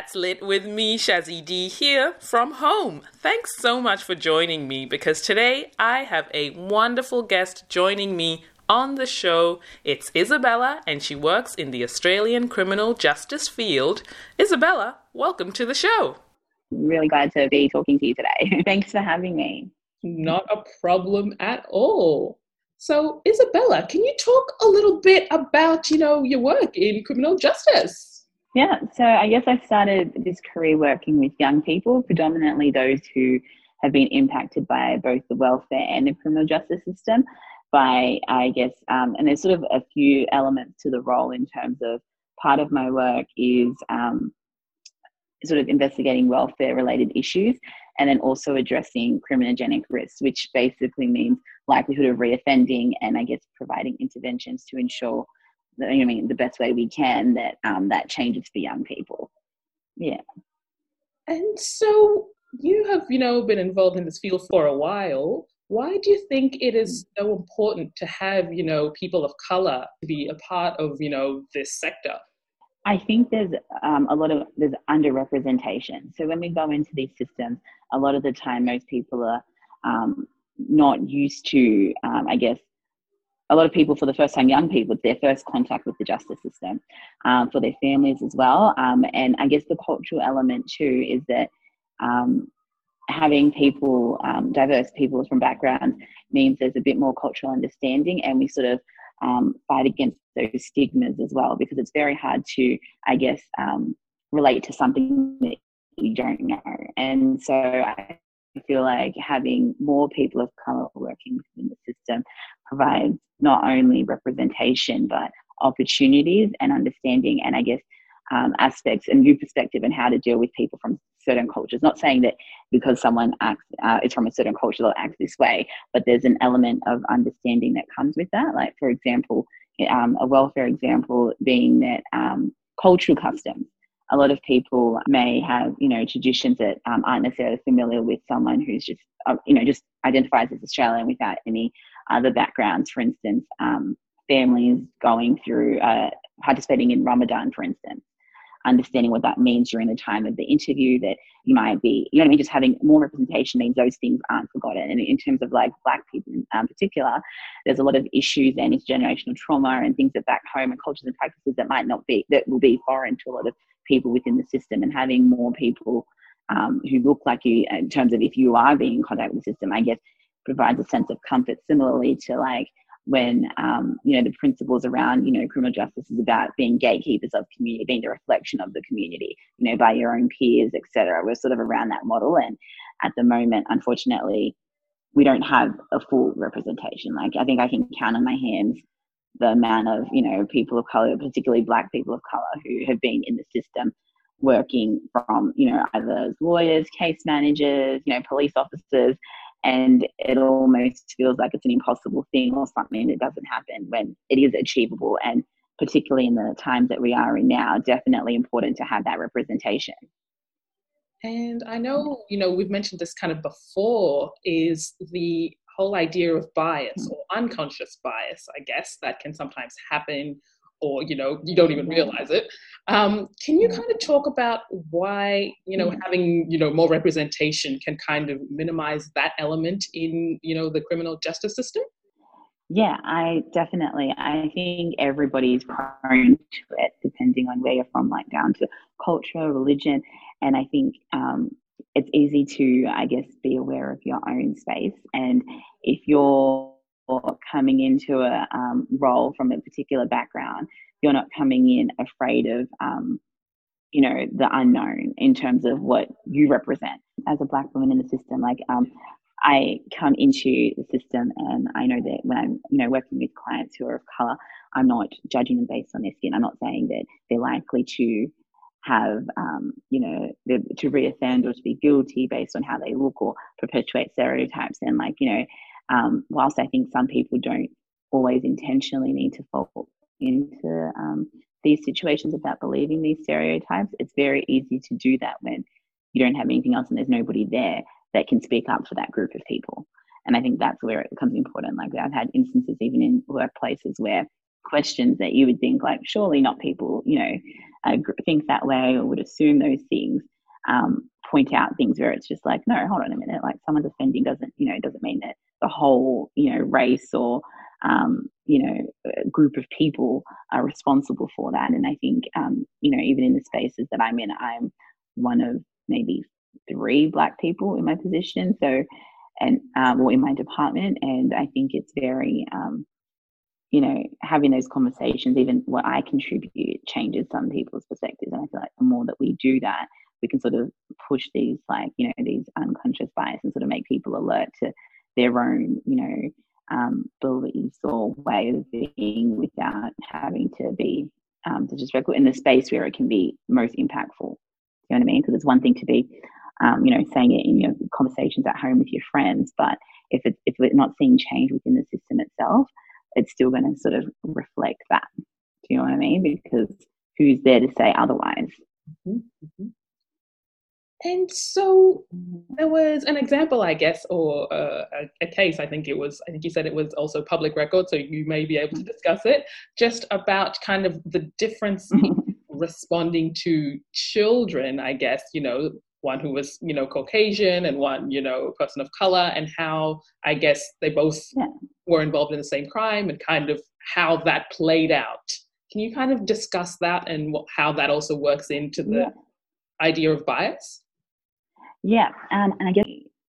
That's Lit with me, Shazzy D, here from home. Thanks so much for joining me because today I have a wonderful guest joining me on the show. It's Isabella, and she works in the Australian criminal justice field. Isabella, welcome to the show. Really glad to be talking to you today. Thanks for having me. Not a problem at all. So, Isabella, can you talk a little bit about, you know, your work in criminal justice? Yeah, so I guess I started this career working with young people, predominantly those who have been impacted by both the welfare and the criminal justice system. By, I guess, um, and there's sort of a few elements to the role in terms of part of my work is um, sort of investigating welfare related issues and then also addressing criminogenic risks, which basically means likelihood of reoffending and I guess providing interventions to ensure I mean, the best way we can that um, that changes for young people. Yeah. And so you have, you know, been involved in this field for a while. Why do you think it is so important to have, you know, people of color to be a part of, you know, this sector? I think there's um, a lot of there's underrepresentation. So when we go into these systems, a lot of the time most people are um, not used to, um, I guess, a lot of people for the first time young people their first contact with the justice system um, for their families as well. Um, and i guess the cultural element too is that um, having people um, diverse people from backgrounds means there's a bit more cultural understanding and we sort of um, fight against those stigmas as well because it's very hard to i guess um, relate to something that you don't know. And so I feel like having more people of color working within the system provides not only representation but opportunities and understanding and I guess um, aspects and new perspective and how to deal with people from certain cultures. Not saying that because someone acts uh, is from a certain culture they'll act this way, but there's an element of understanding that comes with that. Like for example, um, a welfare example being that um, cultural customs a lot of people may have, you know, traditions that um, aren't necessarily familiar with someone who's just, uh, you know, just identifies as Australian without any other backgrounds. For instance, um, families going through, uh, participating in Ramadan, for instance, understanding what that means during the time of the interview that you might be, you know what I mean? Just having more representation means those things aren't forgotten. And in terms of like Black people in um, particular, there's a lot of issues and intergenerational trauma and things that back home and cultures and practices that might not be, that will be foreign to a lot of people within the system and having more people um, who look like you in terms of if you are being in contact with the system, I guess provides a sense of comfort. Similarly to like when um, you know the principles around you know criminal justice is about being gatekeepers of community being the reflection of the community you know by your own peers etc we're sort of around that model and at the moment unfortunately we don't have a full representation. Like i think i can count on my hands the amount of you know people of color, particularly Black people of color, who have been in the system working from you know either as lawyers, case managers, you know police officers, and it almost feels like it's an impossible thing or something that doesn't happen when it is achievable. And particularly in the times that we are in now definitely important to have that representation. And i know you know we've mentioned this kind of before is the whole idea of bias or unconscious bias, I guess, that can sometimes happen or you know you don't even realize it. Um, can you kind of talk about why you know having you know more representation can kind of minimize that element in you know the criminal justice system? Yeah i definitely i think everybody's prone to it depending on where you're from like down to culture religion and i think um, it's easy to, I guess, be aware of your own space. And if you're coming into a um, role from a particular background, you're not coming in afraid of, um, you know, the unknown in terms of what you represent as a black woman in the system. Like, um, I come into the system and I know that when I'm, you know, working with clients who are of color, I'm not judging them based on their skin. I'm not saying that they're likely to have, um, you know, to reoffend or to be guilty based on how they look or perpetuate stereotypes. And like, you know, um, whilst I think some people don't always intentionally need to fall into um, these situations about believing these stereotypes, it's very easy to do that when you don't have anything else and there's nobody there that can speak up for that group of people. And I think that's where it becomes important. Like I've had instances even in workplaces where questions that you would think like surely not people you know think that way or would assume those things um, point out things where it's just like no hold on a minute like someone's offending doesn't you know doesn't mean that the whole you know race or um, you know group of people are responsible for that. And i think um, you know even in the spaces that i'm in i'm one of maybe three black people in my position so and um, or in my department and i think it's very um, you know, having those conversations, even what I contribute, changes some people's perspectives. And I feel like the more that we do that, we can sort of push these, like, you know, these unconscious bias and sort of make people alert to their own, you know, um, beliefs or way of being without having to be um, disrespectful in the space where it can be most impactful. You know what I mean? Because it's one thing to be, um, you know, saying it in your conversations at home with your friends, but if it's if we're not seeing change within the system itself, it's still going to sort of reflect that. Do you know what I mean? Because who's there to say otherwise? Mm-hmm. mm-hmm. And so there was an example, I guess, or uh, a, a, case. I think it was. I think you said it was also public record, so you may be able to discuss it. Just about kind of the difference in responding to children. I guess you know one who was you know Caucasian and one you know person of color, and how I guess they both yeah were involved in the same crime and kind of how that played out. Can you kind of discuss that and what, how that also works into the yeah. idea of bias? Yeah, um, and I guess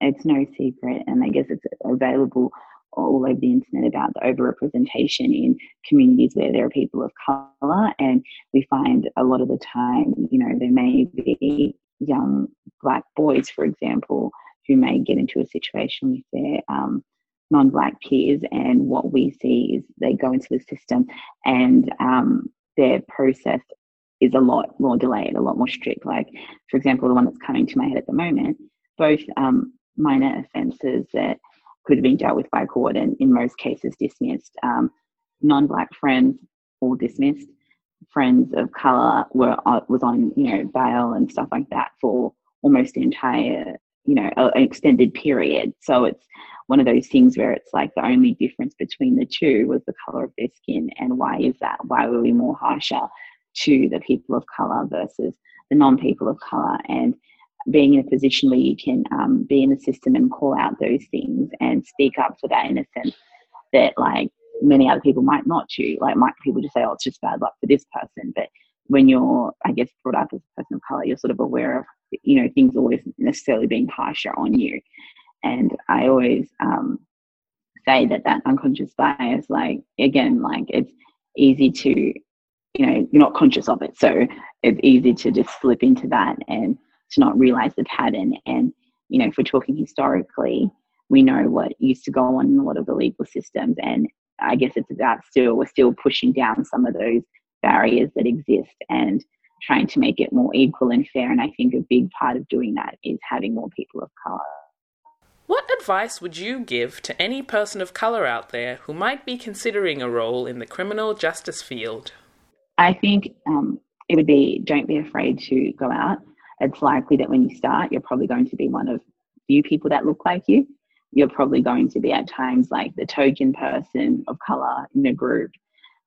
it's no secret, and I guess it's available all over the internet about the overrepresentation in communities where there are people of color. And we find a lot of the time, you know, there may be young black boys, for example, who may get into a situation with their um, non-black peers and what we see is they go into the system and um, their process is a lot more delayed a lot more strict. Like for example the one that's coming to my head at the moment both um, minor offences that could have been dealt with by court and in most cases dismissed um, non-black friends all dismissed friends of color were uh, was on you know bail and stuff like that for almost the entire you know an extended period. So it's one of those things where it's like the only difference between the two was the color of their skin and why is that? Why were we more harsher to the people of color versus the non-people of color and being in a position where you can um, be in the system and call out those things and speak up for that in a sense that like many other people might not do like might people just say oh it's just bad luck for this person. But when you're i guess brought up as a person of color you're sort of aware of you know things always necessarily being harsher on you. And i always um, say that that unconscious bias like again like it's easy to you know you're not conscious of it. So it's easy to just slip into that and to not realize the pattern. And you know if we're talking historically we know what used to go on in a lot of the legal systems and i guess it's about still we're still pushing down some of those barriers that exist and trying to make it more equal and fair. And I think a big part of doing that is having more people of colour. What advice would you give to any person of colour out there who might be considering a role in the criminal justice field? I think um, it would be don't be afraid to go out. It's likely that when you start, you're probably going to be one of few people that look like you. You're probably going to be at times like the token person of colour in a group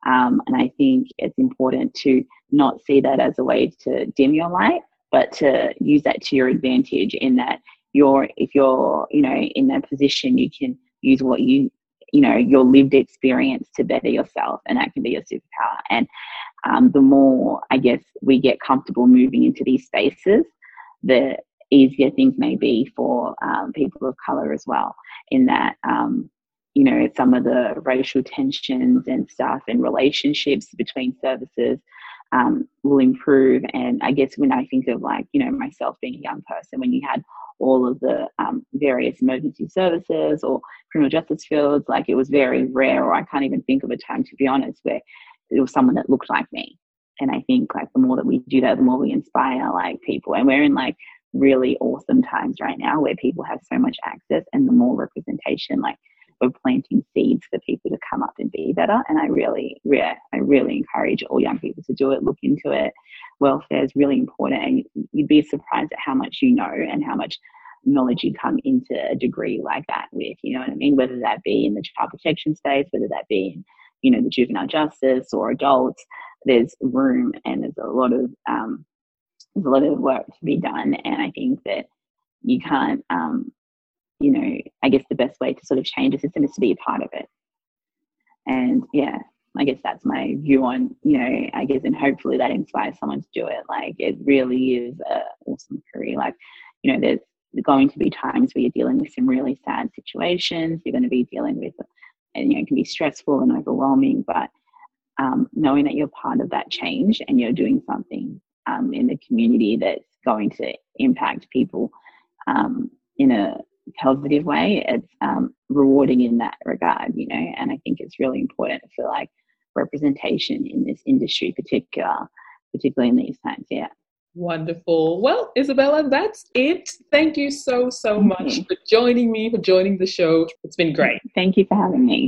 um, and I think it's important to not see that as a way to dim your light, but to use that to your advantage in that you're, if you're, you know, in that position, you can use what you, you know, your lived experience to better yourself. And that can be your superpower. And um, the more, I guess, we get comfortable moving into these spaces, the easier things may be for um, people of color as well, in that um, you know, some of the racial tensions and stuff and relationships between services um, will improve. And I guess when I think of like, you know, myself being a young person, when you had all of the um, various emergency services or criminal justice fields, like it was very rare, or I can't even think of a time, to be honest, where it was someone that looked like me. And I think like the more that we do that, the more we inspire like people. And we're in like really awesome times right now where people have so much access and the more representation, like we're planting seeds for people to come up and be better. And I really, really, I really encourage all young people to do it. Look into it. Welfare is really important, and you'd be surprised at how much you know and how much knowledge you come into a degree like that with. You know what I mean? Whether that be in the child protection space, whether that be in you know the juvenile justice or adults, there's room and there's a lot of um, there's a lot of work to be done, and I think that you can't, um, you know, I guess the best way to sort of change a system is to be a part of it. And yeah, I guess that's my view on, you know, I guess, and hopefully that inspires someone to do it. Like, it really is a awesome career. Like, you know, there's going to be times where you're dealing with some really sad situations. You're going to be dealing with, and you know, it can be stressful and overwhelming. But um, knowing that you're part of that change and you're doing something um, in the community that's going to impact people um, in a positive way, it's um, rewarding in that regard, you know. And I think it's really important for like representation in this industry, particular, particularly in these times. Yeah. Wonderful. Well, Isabella, that's it. Thank you so, so much for joining me, for joining the show. It's been great. Thank you for having me.